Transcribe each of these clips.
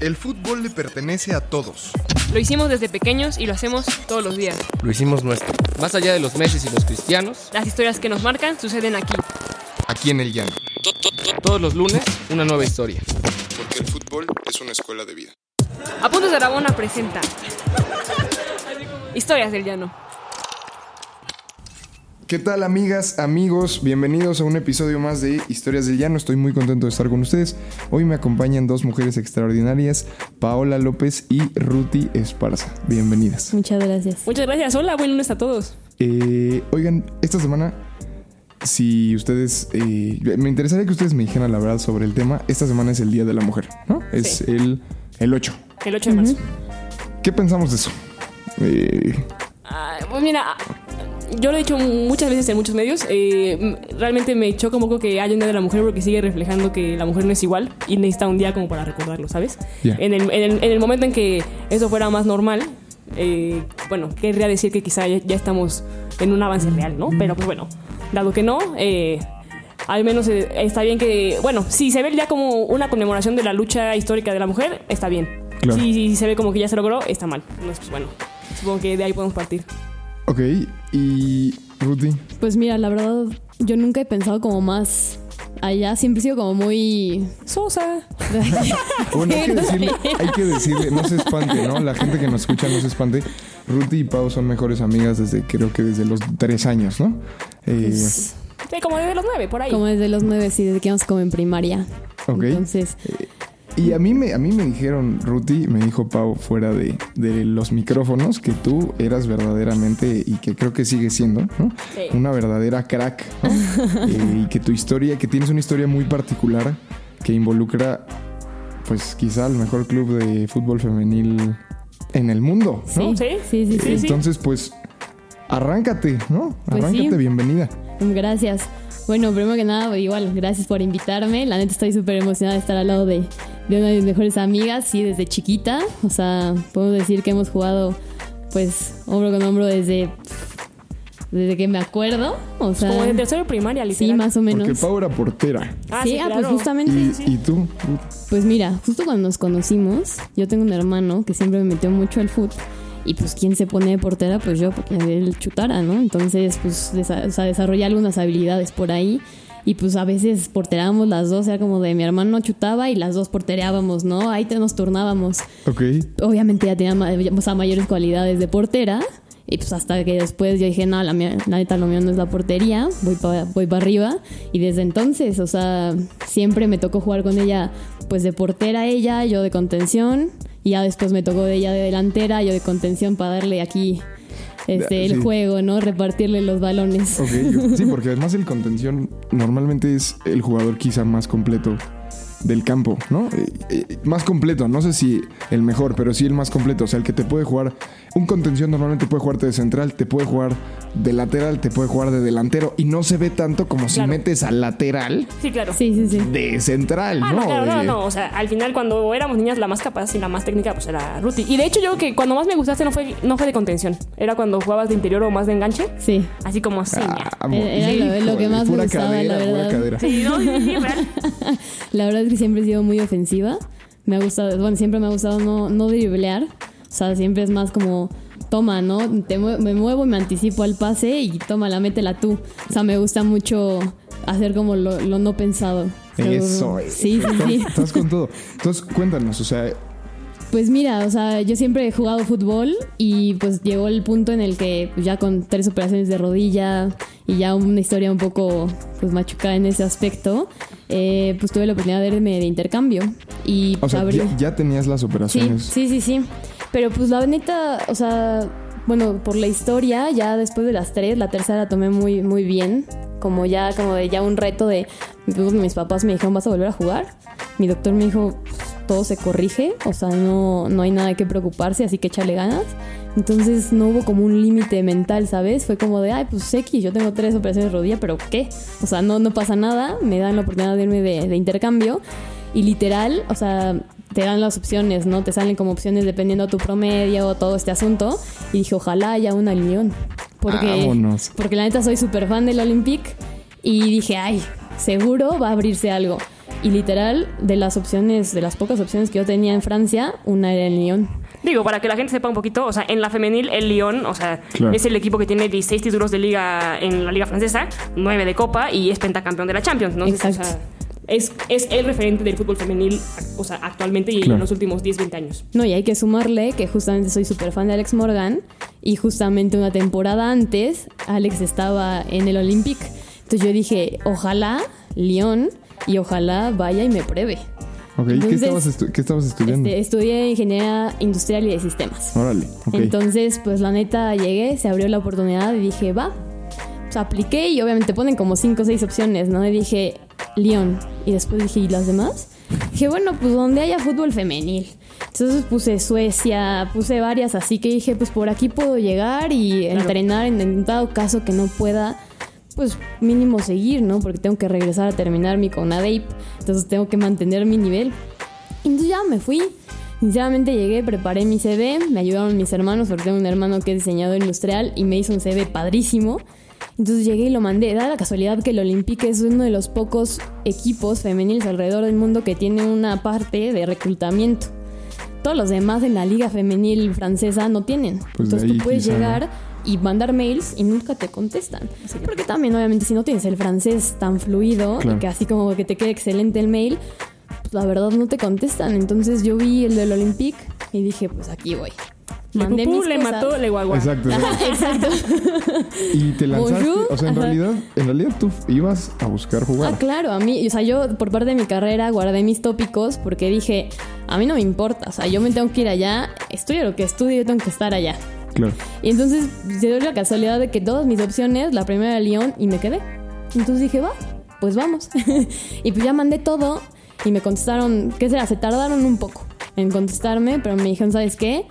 El fútbol le pertenece a todos. Lo hicimos desde pequeños y lo hacemos todos los días. Lo hicimos nuestro. Más allá de los meses y los cristianos, Las historias que nos marcan suceden aquí. Aquí en el llano. todos los lunes, una nueva historia. Porque el fútbol es una escuela de vida. Apuntes de Aragona presenta Historias del Llano. ¿Qué tal amigas, amigos? Bienvenidos a un episodio más de Historias del Llano. Estoy muy contento de estar con ustedes. Hoy me acompañan dos mujeres extraordinarias, Paola López y Ruti Esparza. Bienvenidas. Muchas gracias. Muchas gracias. Hola, buen lunes a todos. Eh, oigan, esta semana, si ustedes... eh, me interesaría que ustedes me dijeran la verdad sobre el tema. Esta semana es el Día de la Mujer, ¿no? Es Sí. el, el 8. El 8 de marzo. ¿Qué pensamos de eso? Eh, pues mira, yo lo he dicho muchas veces en muchos medios. eh, realmente me choca un poco que haya un día de la mujer porque sigue reflejando que la mujer no es igual y necesita un día como para recordarlo, ¿sabes? Ya. En, el, en, el, en el momento en que eso fuera más normal, eh, bueno, querría decir que quizá ya, ya estamos en un avance real, ¿no? Pero pues bueno, dado que no, eh, al menos eh, está bien que, bueno, si se ve ya como una conmemoración de la lucha histórica de la mujer, está bien. Claro. Si, si se ve como que ya se logró, está mal. Entonces, pues bueno, supongo que de ahí podemos partir. Ok, y Ruti. Pues mira, la verdad, yo nunca he pensado como más allá. Siempre he sido como muy. Sosa. Bueno, hay que decirle, hay que decirle, no se espante, ¿no? La gente que nos escucha no se espante. Ruti y Pau son mejores amigas desde, creo que desde los tres años, ¿no? Eh, pues, Sí, como desde los nueve, por ahí. como desde los nueve, sí, desde que íbamos como en primaria. Ok. Entonces, y a mí me, a mí me dijeron, Ruti, me dijo Pau fuera de, de los micrófonos, que tú eras verdaderamente, y que creo que sigue siendo, ¿no? Sí. Una verdadera crack, ¿no? Eh, y que tu historia, que tienes una historia muy particular que involucra, pues quizá el mejor club de fútbol femenil en el mundo, ¿no? sí, ¿Sí? sí. Entonces, pues, arráncate, ¿no? Pues Arráncate, sí. bienvenida. Gracias. Bueno, primero que nada, igual, gracias por invitarme. La neta estoy súper emocionada de estar al lado de, de una de mis mejores amigas, sí, desde chiquita. O sea, podemos decir que hemos jugado, pues, hombro con hombro desde, desde que me acuerdo. O sea, Como de tercero primaria, literal. sí, más o menos. Porque Pau era portera. Ah, sí, sí, ah, claro. pues justamente. Y, y tú? Pues mira, justo cuando nos conocimos, yo tengo un hermano que siempre me metió mucho al fútbol. Y pues quien se pone de portera, pues yo, porque él chutara, ¿no? Entonces, pues desa- o sea, desarrollé algunas habilidades por ahí. Y pues a veces porterábamos las dos, era como de mi hermano chutaba y las dos portereábamos, ¿no? Ahí nos turnábamos. Ok. Obviamente ya tenía o sea, mayores cualidades de portera. Y pues hasta que después yo dije, no, la, mía- la neta lo mío no es la portería, voy para voy pa arriba. Y desde entonces, o sea, siempre me tocó jugar con ella, pues de portera ella, yo de contención. Y ya después me tocó de ella de delantera, yo de contención para darle aquí este, el juego, ¿no? Repartirle los balones. Yo- sí, porque además el contención normalmente es el jugador quizá más completo del campo, ¿no? Eh, eh, más completo, no sé si el mejor, pero sí el más completo, o sea, el que te puede jugar, un contención normalmente puede jugarte de central, te puede jugar de lateral, te puede jugar de delantero y no se ve tanto como si metes al lateral Sí, claro. Sí, sí, sí. de central, Ah, ¿no? no, claro, no, De- no. O sea, al final, cuando éramos niñas, la más capaz y la más técnica, pues era Ruti. Y de hecho, yo creo que cuando más me gustaste no fue, no fue de contención. Era cuando jugabas de interior o más de enganche. Sí. Así como seña. Ah, amor, Era lo- lo que más me pura gustaba, cadera, la pura verdad. cadera. Sí, no, sí, sí, sí, real. La verdad es que siempre he sido muy ofensiva. Me ha gustado, bueno, siempre me ha gustado no, no driblear. O sea, siempre es más como, toma, ¿no? Te mue- me muevo y me anticipo al pase y toma, la métela tú. O sea, me gusta mucho hacer como lo, lo no pensado. Eso, eh. Sí, sí, estás, sí. estás con todo. Entonces, cuéntanos, o sea, Pues mira, o sea, yo siempre he jugado fútbol y pues llegó el punto en el que ya con tres operaciones de rodilla y ya una historia un poco pues machucada en ese aspecto, eh, pues tuve la oportunidad de irme de intercambio y o pues, sea, ya, ya tenías las Sí, operaciones. sí, sí, sí. Pero pues la neta, o sea, bueno, por la historia, ya después de las tres, la tercera la tomé muy, muy bien. Como ya, como de ya un reto de. pues, mis papás me dijeron, ¿vas a volver a jugar? Mi doctor me dijo, todo se corrige, o sea, no, no hay nada de qué preocuparse, así que échale ganas. Entonces no hubo como un límite mental, ¿sabes? Fue como de, ay, pues X, yo tengo tres operaciones de rodilla, pero ¿qué? O sea, no, no pasa nada, me dan la oportunidad de irme de, de intercambio. Y literal, o sea, te dan las opciones, ¿no? Te salen como opciones dependiendo de tu promedio o todo este asunto. Y dije, ojalá haya una al. Porque, Vámonos. porque la neta soy súper fan del Olympic. Y dije, ay, seguro va a abrirse algo. y literal, de las opciones, de las pocas opciones que yo tenía en Francia, una era en Lyon. Digo, para que la gente sepa un poquito, o sea, en la femenil, el Lyon, o sea, Claro. es el equipo que tiene 16 títulos de liga en la liga francesa, 9 de copa y es pentacampeón de la Champions, ¿no? Entonces, Exacto. o sea, es, es el referente del fútbol femenil, o sea, actualmente y Claro. en los últimos 10, 20 años. No, y hay que sumarle que justamente soy súper fan de Alex Morgan y justamente una temporada antes Alex estaba en el Olympique. Entonces yo dije, ojalá Lyon y ojalá vaya y me pruebe. Ok, ¿qué, Entonces, estabas qué estabas estudiando? Este, estudié ingeniería industrial y de sistemas. Órale. Entonces, pues la neta llegué, se abrió la oportunidad y dije, va. Pues apliqué y obviamente ponen como cinco o seis opciones, ¿no? Y dije, Lyon. Y después dije, ¿y las demás? Dije, bueno, pues donde haya fútbol femenil. Entonces puse Suecia, puse varias, así que dije, pues por aquí puedo llegar y entrenar en, en dado caso que no pueda, pues mínimo seguir, ¿no? Porque tengo que regresar a terminar mi CONADEIP, entonces tengo que mantener mi nivel. Entonces ya me fui. Sinceramente llegué, preparé mi CV, me ayudaron mis hermanos, porque tengo un hermano que es diseñador industrial y me hizo un CV padrísimo. Entonces llegué y lo mandé. Da la casualidad que el Olympique es uno de los pocos equipos femeniles alrededor del mundo que tiene una parte de reclutamiento. Todos los demás en la liga femenil francesa no tienen. Pues Entonces ahí tú puedes quizá, llegar y mandar mails y nunca te contestan. Porque también obviamente si no tienes el francés tan fluido Claro. y que así como que te quede excelente el mail, pues la verdad no te contestan. Entonces yo vi el del Olympique y dije, pues aquí voy. Le Mandé pupú, mis le cosas. mató, le guagua. Exacto. Exacto. Y te lanzaste, Bonjour. o sea, en Ajá. realidad, en realidad tú ibas a buscar jugar. Ah, claro, a mí, o sea, yo por parte de mi carrera guardé mis tópicos porque dije, a mí no me importa, o sea, yo me tengo que ir allá, estudie lo que estudie, yo tengo que estar allá. Claro. Y entonces se dio la casualidad de que todas mis opciones, la primera era Lyon y me quedé. Entonces dije, va, pues vamos. y pues ya mandé todo y me contestaron, ¿qué será? Se tardaron un poco en contestarme, pero me dijeron, ¿sabes qué?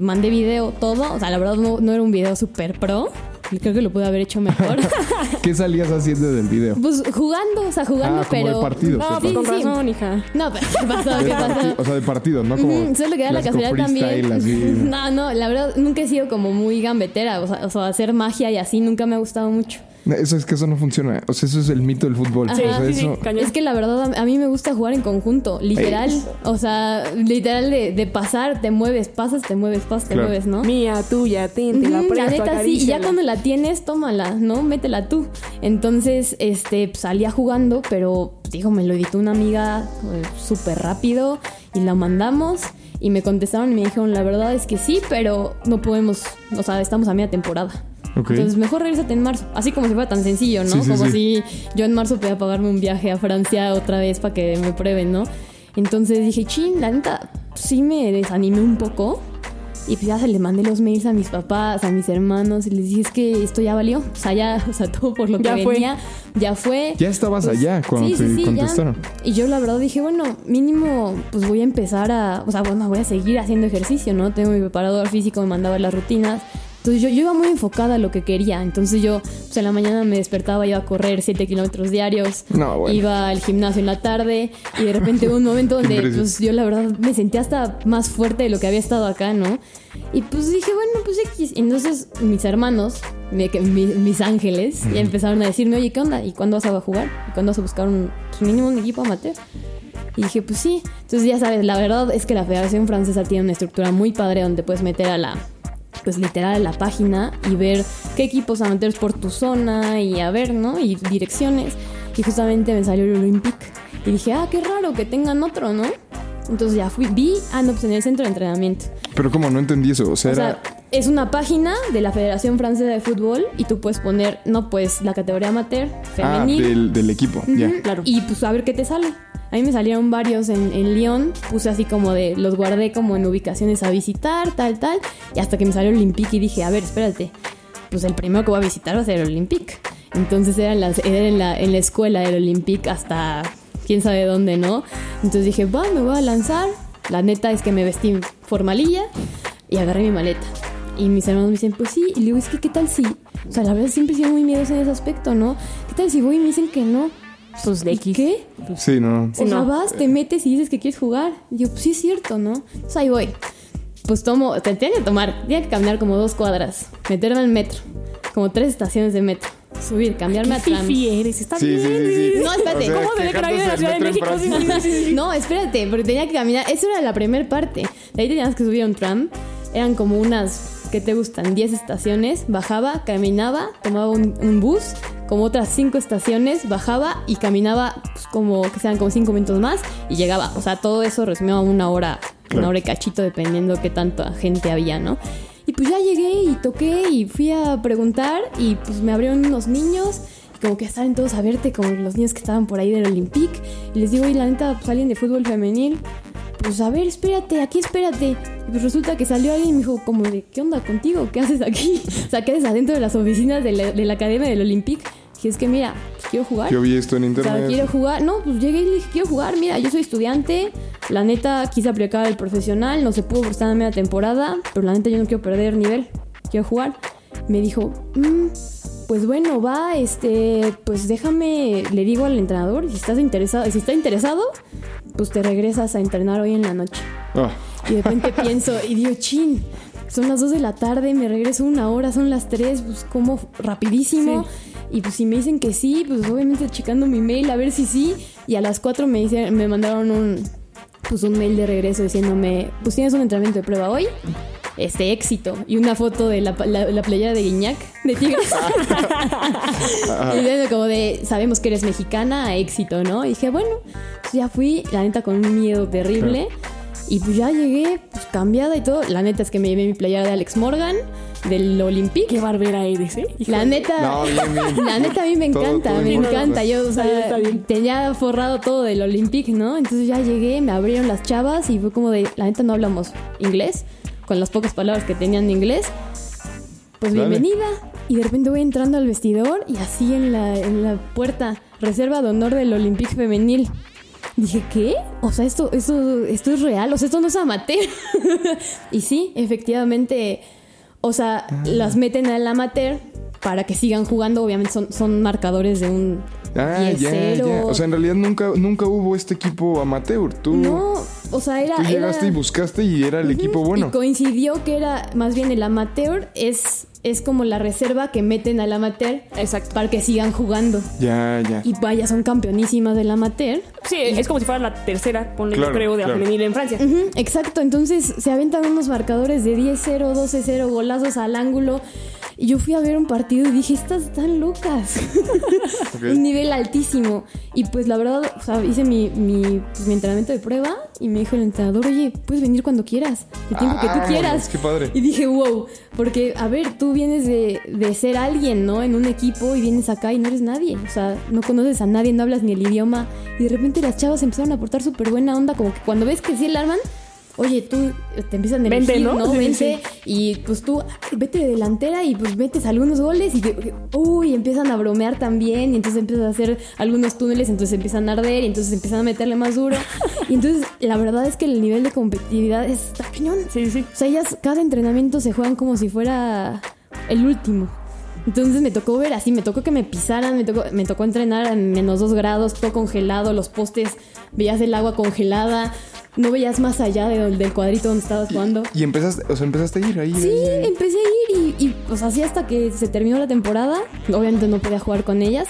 Mandé video, todo. O sea, la verdad no, no era un video super pro. Creo que lo pude haber hecho mejor. ¿Qué salías haciendo del video? pues jugando, o sea, jugando, Ah, como pero... de partidos. No, pues con razón, hija. No, pero ¿qué pasó? De ¿Qué pasó? o sea, de partidos, ¿no? Como Ujú, Solo que la casualidad también. así. No, no, la verdad nunca he sido como muy gambetera. O sea, o sea, hacer magia y así nunca me ha gustado mucho. No, Eso es que eso no funciona. O sea, eso es el mito del fútbol. Ajá. O sea, Sí, eso- sí. Es que la verdad a mí me gusta jugar en conjunto, literal. O sea, literal de, de pasar, te mueves, pasas, te mueves, pasas, te mueves, ¿no? Mía, tuya, ten, te la presto, neta sí, y ya cuando la tienes, tómala, ¿no? Métela tú. Entonces, este, pues, salía jugando, pero dijo, me lo editó una amiga eh, súper rápido y la mandamos y me contestaron y me dijeron, la verdad es que sí, pero no podemos, o sea, estamos a media temporada. Entonces, mejor regrésate en marzo. Así como si fuera tan sencillo, ¿no? Sí, sí, como sí. si yo en marzo podía pagarme un viaje a Francia otra vez para que me prueben, ¿no? Entonces dije, chin, la neta, sí me desanimé un poco. Y pues ya se le mandé los mails a mis papás, a mis hermanos, y les dije, es que esto ya valió. O sea, ya, o sea, todo por lo que Ya fue. venía, ya fue. Ya estabas Pues, allá cuando sí, te sí, sí, ya. contestaron. Y yo la verdad dije, bueno, mínimo, pues voy a empezar a, o sea, bueno, voy a seguir haciendo ejercicio, ¿no? Tengo mi preparador físico, me mandaba las rutinas. Entonces yo, yo iba muy enfocada a lo que quería. Entonces yo, pues en la mañana me despertaba, iba a correr 7 kilómetros diarios. No, bueno. Iba al gimnasio en la tarde y de repente hubo un momento donde pues yo la verdad me sentía hasta más fuerte de lo que había estado acá, ¿no? Y pues dije, bueno, pues X. Entonces mis hermanos, mi- mis ángeles, ya empezaron a decirme, oye, ¿qué onda? ¿Y cuándo vas a jugar? ¿Y cuándo vas a buscar un, pues, mínimo un equipo amateur? Y dije, pues sí. Entonces ya sabes, la verdad es que la Federación Francesa tiene una estructura muy padre donde puedes meter a la, pues literal a la página y ver qué equipos amateurs por tu zona y a ver, ¿no? Y direcciones. Y justamente me salió el Olympique. Y dije, ah, qué raro que tengan otro, ¿no? Entonces ya fui, vi, ah, no, pues en el centro de entrenamiento. Pero como no entendí eso. O sea, O era. sea, es una página de la Federación Francesa de Fútbol y tú puedes poner, no, pues la categoría amateur, ah, femenil. del, del equipo. Ya. Ujú, Y pues a ver qué te sale. A mí me salieron varios en, en Lyon, puse así como de, los guardé como en ubicaciones a visitar, tal, tal, y hasta que me salió Olympique y dije, a ver, espérate, pues el primero que voy a visitar va a ser el Olympique. Entonces era en la, era en la, en la escuela del Olympique hasta quién sabe dónde, ¿no? Entonces dije, va, me voy a lanzar. La neta es que me vestí formalilla y agarré mi maleta. Y mis hermanos me dicen, pues sí. Y le digo, es que, ¿qué tal si? O sea, la verdad siempre he sido muy miedosa en ese aspecto, ¿no? ¿Qué tal si voy y me dicen que no? Pues de ¿Y X. ¿Qué? Sí, no. O sea, no. vas, te metes y dices que quieres jugar. Y yo, pues sí es cierto, ¿no? Entonces ahí voy. Pues tomo, te tiene que tomar, tiene que caminar como dos cuadras, meterme al metro, como tres estaciones de metro, subir, cambiarme a tram. Fifi eres, está Sí, bien. sí, sí, sí. No, espérate. O sea, ¿Cómo se ve que la Ciudad de México? No, espérate, porque tenía que caminar. Eso era la primera parte. De ahí teníamos que subir a un tram. Eran como unas, ¿qué te gustan? 10 estaciones. Bajaba, caminaba, tomaba un, un bus, como otras 5 estaciones, bajaba y caminaba pues, como que sean como 5 minutos más y llegaba. O sea, todo eso resumió a una hora, Claro. una hora y cachito, dependiendo qué tanta gente había, ¿no? Y pues ya llegué y toqué y fui a preguntar y pues me abrieron unos niños y como que estaban todos a verte como los niños que estaban por ahí del Olympique y les digo, y la neta, pues alguien de fútbol femenil, pues a ver, espérate, aquí espérate. Y pues resulta que salió alguien y me dijo como de, ¿qué onda contigo? ¿Qué haces aquí? O sea, ¿qué haces adentro de las oficinas de la, de la Academia del Olympique? Dije, es que mira, pues quiero jugar. Yo vi esto en O sea, internet. quiero jugar. No, pues llegué y le dije, quiero jugar. Mira, yo soy estudiante. La neta, quise aplicar el profesional. No se pudo por estar en media temporada. Pero la neta, yo no quiero perder nivel. Quiero jugar. Me dijo, "Mm, pues bueno, va, este, pues déjame, le digo al entrenador, si estás interesado, si está interesado, pues te regresas a entrenar hoy en la noche. Ah, Y de repente pienso y digo, chin, son las 2 de la tarde, me regreso una hora, son las 3, pues como rapidísimo. Y pues si me dicen que sí, pues obviamente checando mi mail a ver si sí. Y a las 4 me, dicen, me mandaron un, pues un mail de regreso diciéndome, pues tienes un entrenamiento de prueba hoy. Este éxito y una foto de la, la, la playera de Guiñac de Tigres. y viendo como de, sabemos que eres mexicana, éxito, ¿no? Y dije, bueno, pues ya fui, la neta, con un miedo terrible. Y pues ya llegué, pues cambiada y todo. La neta es que me llevé mi playera de Alex Morgan, del Olympique. Qué barbera eres, ¿eh? Hijo La neta, No, bien, bien. la neta a mí me Todo- encanta, todo me importa. encanta. Yo, o bien, sea, bien. tenía forrado todo del Olympique, ¿no? Entonces ya llegué, me abrieron las chavas y fue como de, la neta no hablamos inglés, con las pocas palabras que tenían de inglés. Pues Dale. bienvenida. Y de repente voy entrando al vestidor y así en la, en la puerta, reserva de honor del Olympique femenil. Dije, ¿qué? O sea, esto, esto, esto es real, o sea, esto no es amateur. y sí, efectivamente, o sea, Ah. las meten al amateur para que sigan jugando. Obviamente son, son marcadores de un Ah, ya, 10-0. ya. O sea, en realidad nunca, nunca hubo este equipo amateur. Tú, no, o sea, era... tú llegaste era- y buscaste y era el equipo bueno. Y coincidió que era más bien el amateur, es, es como la reserva que meten al amateur Exacto. para que sigan jugando. Ya, ya. Y vaya, son campeonísimas del amateur. Sí, es como si fuera la tercera, ponle Claro, yo creo, de la claro. femenil en Francia. Exacto, entonces se aventan unos marcadores de 10-0, 12-0, golazos al ángulo. Y yo fui a ver un partido y dije, estas están locas. Un nivel altísimo. Y pues la verdad, o sea, hice mi, mi, pues, mi entrenamiento de prueba y me dijo el entrenador, oye, puedes venir cuando quieras, el tiempo que tú Ah, quieras. qué padre. Y dije, wow, porque, a ver, tú vienes de, de ser alguien, ¿no? En un equipo y vienes acá y no eres nadie. O sea, no conoces a nadie, no hablas ni el idioma. Y de repente las chavas empezaron a portar súper buena onda, como que cuando ves que sí el arman, oye, tú te empiezan a Vente, elegir, ¿no? ¿no? Sí, Vente. sí. Y pues tú, vete de delantera y pues metes algunos goles y, te- uy, empiezan a bromear también. Y entonces empiezas a hacer algunos túneles, entonces empiezan a arder y entonces empiezan a meterle más duro. y entonces, la verdad es que el nivel de competitividad está cañón. Sí, sí. O sea, ellas cada entrenamiento se juegan como si fuera el último. Entonces me tocó ver así, me tocó que me pisaran, me tocó, me tocó entrenar a menos dos grados, todo congelado, los postes, veías el agua congelada, no veías más allá de- del cuadrito donde estabas jugando. Y empezaste, o sea, empezaste a ir ahí. Sí, ahí, empecé a ir y, y pues así hasta que se terminó la temporada. Obviamente no podía jugar con ellas,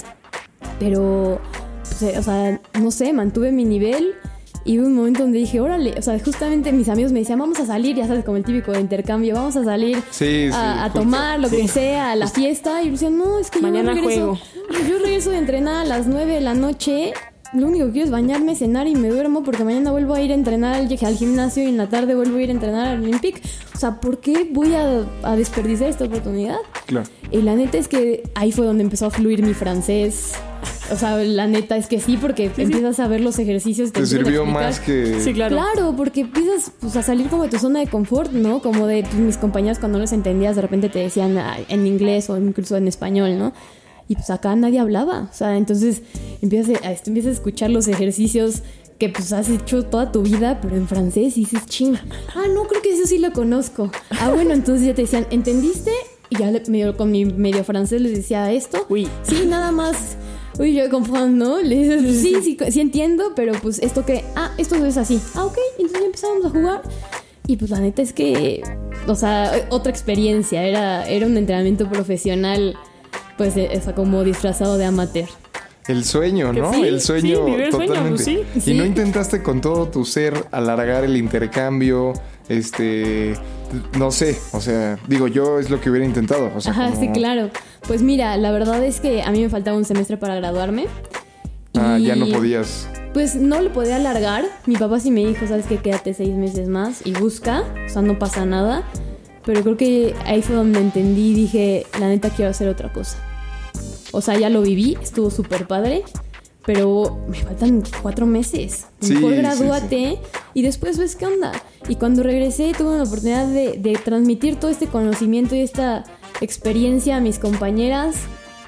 pero, pues, eh, o sea, no sé, mantuve mi nivel. Y hubo un momento donde dije, órale, o sea, justamente mis amigos me decían, vamos a salir, ya sabes, como el típico de intercambio, vamos a salir Sí, sí, a, a justo, tomar lo que sea, a la fiesta. Y yo decía, no, es que Mañana yo regreso, juego. yo regreso de entrenar a las 9 de la noche. Lo único que quiero es bañarme, cenar y me duermo porque mañana vuelvo a ir a entrenar al, al gimnasio y en la tarde vuelvo a ir a entrenar al Olympic. O sea, ¿por qué voy a, a desperdiciar esta oportunidad? Claro. Y la neta es que ahí fue donde empezó a fluir mi francés. O sea, la neta es que sí, porque empiezas a ver los ejercicios. Te a sirvió más que. Sí, claro. Claro, porque empiezas pues, a salir como de tu zona de confort, ¿no? Como de pues, mis compañeros cuando no les entendías, de repente te decían ah, en inglés o incluso en español, ¿no? Y pues acá nadie hablaba. O sea, entonces empiezas a, empiezas a escuchar los ejercicios que pues has hecho toda tu vida, pero en francés y dices, ching, ah, no, creo que eso sí lo conozco. Ah, bueno, entonces ya te decían, ¿entendiste? Y ya medio, con mi medio francés les decía esto. Uy. Sí, nada más. Uy, yo comprendo, ¿no? Le dices, sí, sí, sí entiendo, pero pues esto que, ah, esto es así. Ah, ok, entonces ya empezamos a jugar. Y pues la neta es que, o sea, otra experiencia, era, era un entrenamiento profesional pues eh, o sea, como disfrazado de amateur. El sueño, ¿no? sí, el sueño sí, vivir el sueño, totalmente. pues sí. Y no intentaste con todo tu ser alargar el intercambio, este, no sé, o sea, digo, yo es lo que hubiera intentado, o sea, Ajá, como- sí, claro. Pues mira, la verdad es que a mí me faltaba un semestre para graduarme. Ah, ya no podías. Pues no lo podía alargar. Mi papá sí me dijo, sabes que quédate seis meses más y busca, o sea, no pasa nada. Pero creo que ahí fue donde entendí y dije, la neta quiero hacer otra cosa. O sea, ya lo viví, estuvo súper padre, pero me faltan cuatro meses. Sí, Mejor sí, gradúate y después ves qué onda. Y cuando regresé tuve la oportunidad de, de transmitir todo este conocimiento y esta experiencia a mis compañeras.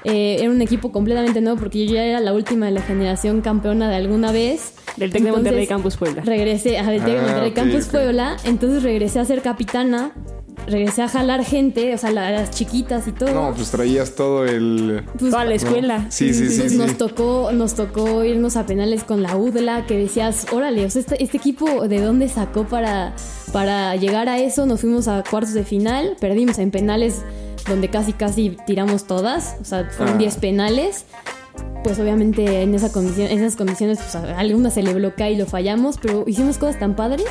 Eh, era un equipo completamente nuevo porque yo ya era la última de la generación campeona de alguna vez. Del Tec de Monterrey Campus Puebla. Regresé a del Tec de Ah, Monterrey Campus. Puebla, entonces regresé a ser capitana, regresé a jalar gente, o sea, la- las chiquitas y todo. No, pues traías todo el... Pues, Toda la escuela. Sí, sí, sí, pues sí. nos tocó, nos tocó irnos a penales con la UDLA, que decías, órale, o sea, este, este equipo de dónde sacó para, para llegar a eso, nos fuimos a cuartos de final, perdimos en penales donde casi casi tiramos todas, o sea, fueron Ah. 10 penales. Pues obviamente en, esa condición, en esas condiciones, pues a alguna se le bloquea y lo fallamos, pero hicimos cosas tan padres.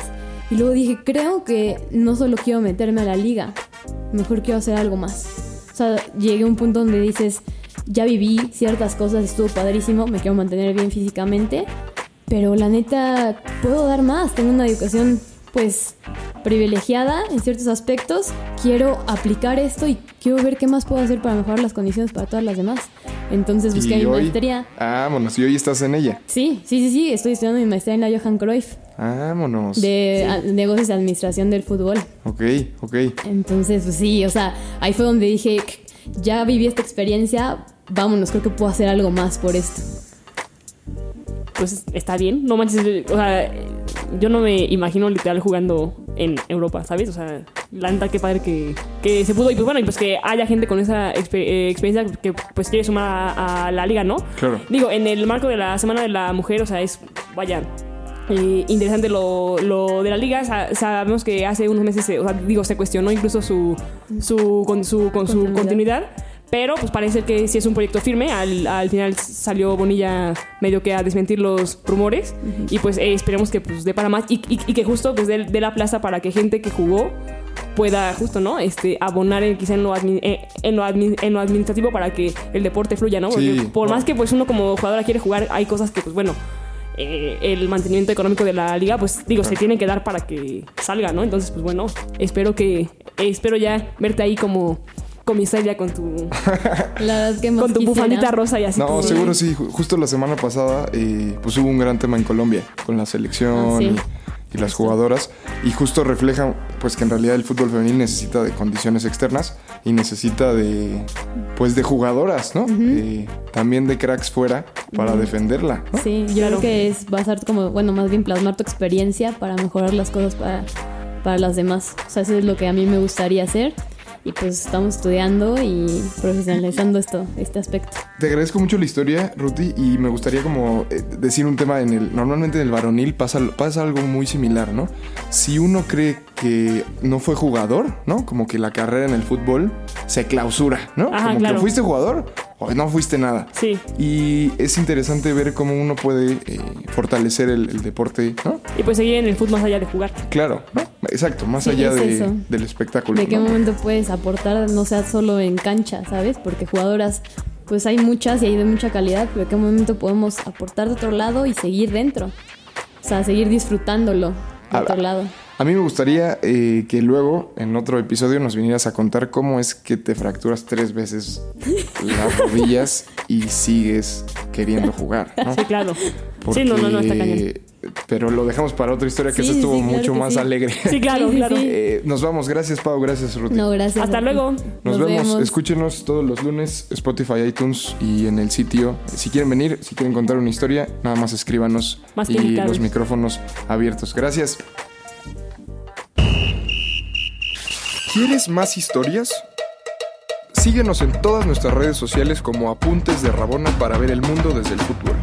Y luego dije, creo que no solo quiero meterme a la liga, mejor quiero hacer algo más. O sea, llegué a un punto donde dices, ya viví ciertas cosas, estuvo padrísimo, me quiero mantener bien físicamente, pero la neta, puedo dar más, tengo una educación pues privilegiada en ciertos aspectos, quiero aplicar esto y quiero ver qué más puedo hacer para mejorar las condiciones para todas las demás. Entonces busqué mi hoy... maestría. Vámonos, y hoy estás en ella. Sí, sí, sí, sí, estoy estudiando mi maestría en la Johan Cruyff Vámonos. de a- negocios y administración del fútbol. Ok, ok. Entonces, pues sí, o sea, ahí fue donde dije, ya viví esta experiencia, vámonos, creo que puedo hacer algo más por esto. Pues está bien. No manches. O sea, yo no me imagino literal jugando en Europa, ¿sabes? O sea, la neta, qué padre que, que se pudo. Y pues bueno, y pues que haya gente con esa eh, experiencia que pues quiere sumar a, a la liga, ¿no? Claro. Digo, en el marco de la Semana de la Mujer, o sea, es, vaya, eh, interesante lo, lo de la liga. Sa- sabemos que hace unos meses, se- o sea, digo, se cuestionó incluso su, su, con, su, con su Continuidad. continuidad. Pero pues parece que sí es un proyecto firme. Al, al final salió Bonilla medio que a desmentir los rumores. Y pues eh, esperemos que pues dé para más. Y, y- y que justo pues dé, dé la plaza para que gente que jugó pueda justo, ¿no? Este, abonar en, quizá en lo, admi- eh, en, lo admi- en lo administrativo para que el deporte fluya, ¿no? Porque Sí. por más que pues uno como jugadora quiere jugar, hay cosas que pues bueno, eh, el mantenimiento económico de la liga, pues digo, se tiene que dar para que salga, ¿no? Entonces, pues bueno, espero que, eh, espero ya verte ahí como comisaria con tu, La que con tu quisiera. bufandita rosa y así. No, como- seguro sí. Ju- Justo la semana pasada, eh, pues hubo un gran tema en Colombia con la selección Ah, sí. y, y las jugadoras. Y justo refleja, pues que en realidad el fútbol femenil necesita de condiciones externas y necesita de, pues de jugadoras, ¿no? Eh, también de cracks fuera para defenderla, ¿no? Sí, yo Claro. creo que es basar como, bueno, más bien plasmar tu experiencia para mejorar las cosas para, para las demás. O sea, eso es lo que a mí me gustaría hacer. Y pues estamos estudiando y profesionalizando esto, este aspecto. Te agradezco mucho la historia, Ruti, y me gustaría como eh, decir un tema en el... Normalmente en el varonil pasa, pasa algo muy similar, ¿no? Si uno cree que no fue jugador, ¿no? Como que la carrera en el fútbol se clausura, ¿no? Ajá, como claro. que fuiste jugador o no fuiste nada. Sí, Y es interesante ver cómo uno puede eh, fortalecer el, el deporte, ¿no? y pues seguir en el fútbol más allá de jugar. Claro, ¿no? Exacto, más Sí, allá es de- eso. del espectáculo. ¿De qué ¿no? momento puedes aportar, no sea solo en cancha, ¿sabes? Porque jugadoras, pues hay muchas y hay de mucha calidad, pero ¿de qué momento podemos aportar de otro lado y seguir dentro? O sea, seguir disfrutándolo de A- otro lado. A mí me gustaría eh, que luego, en otro episodio, nos vinieras a contar cómo es que te fracturas tres veces las rodillas y sigues queriendo jugar, ¿no? Sí, claro. Sí, no, no, no, está cañón. Pero lo dejamos para otra historia que Sí, esa estuvo sí, claro mucho más sí. alegre. Sí, claro, claro. Eh, nos vamos. Gracias, Pau. Gracias, Ruti. No, gracias. Hasta luego. Nos, vemos. Escúchenos todos los lunes, Spotify, iTunes y en el sitio. Si quieren venir, si quieren contar una historia, nada más escríbanos Más y los micrófonos abiertos. Gracias. ¿Quieres más historias? Síguenos en todas nuestras redes sociales como Apuntes de Rabona para ver el mundo desde el fútbol.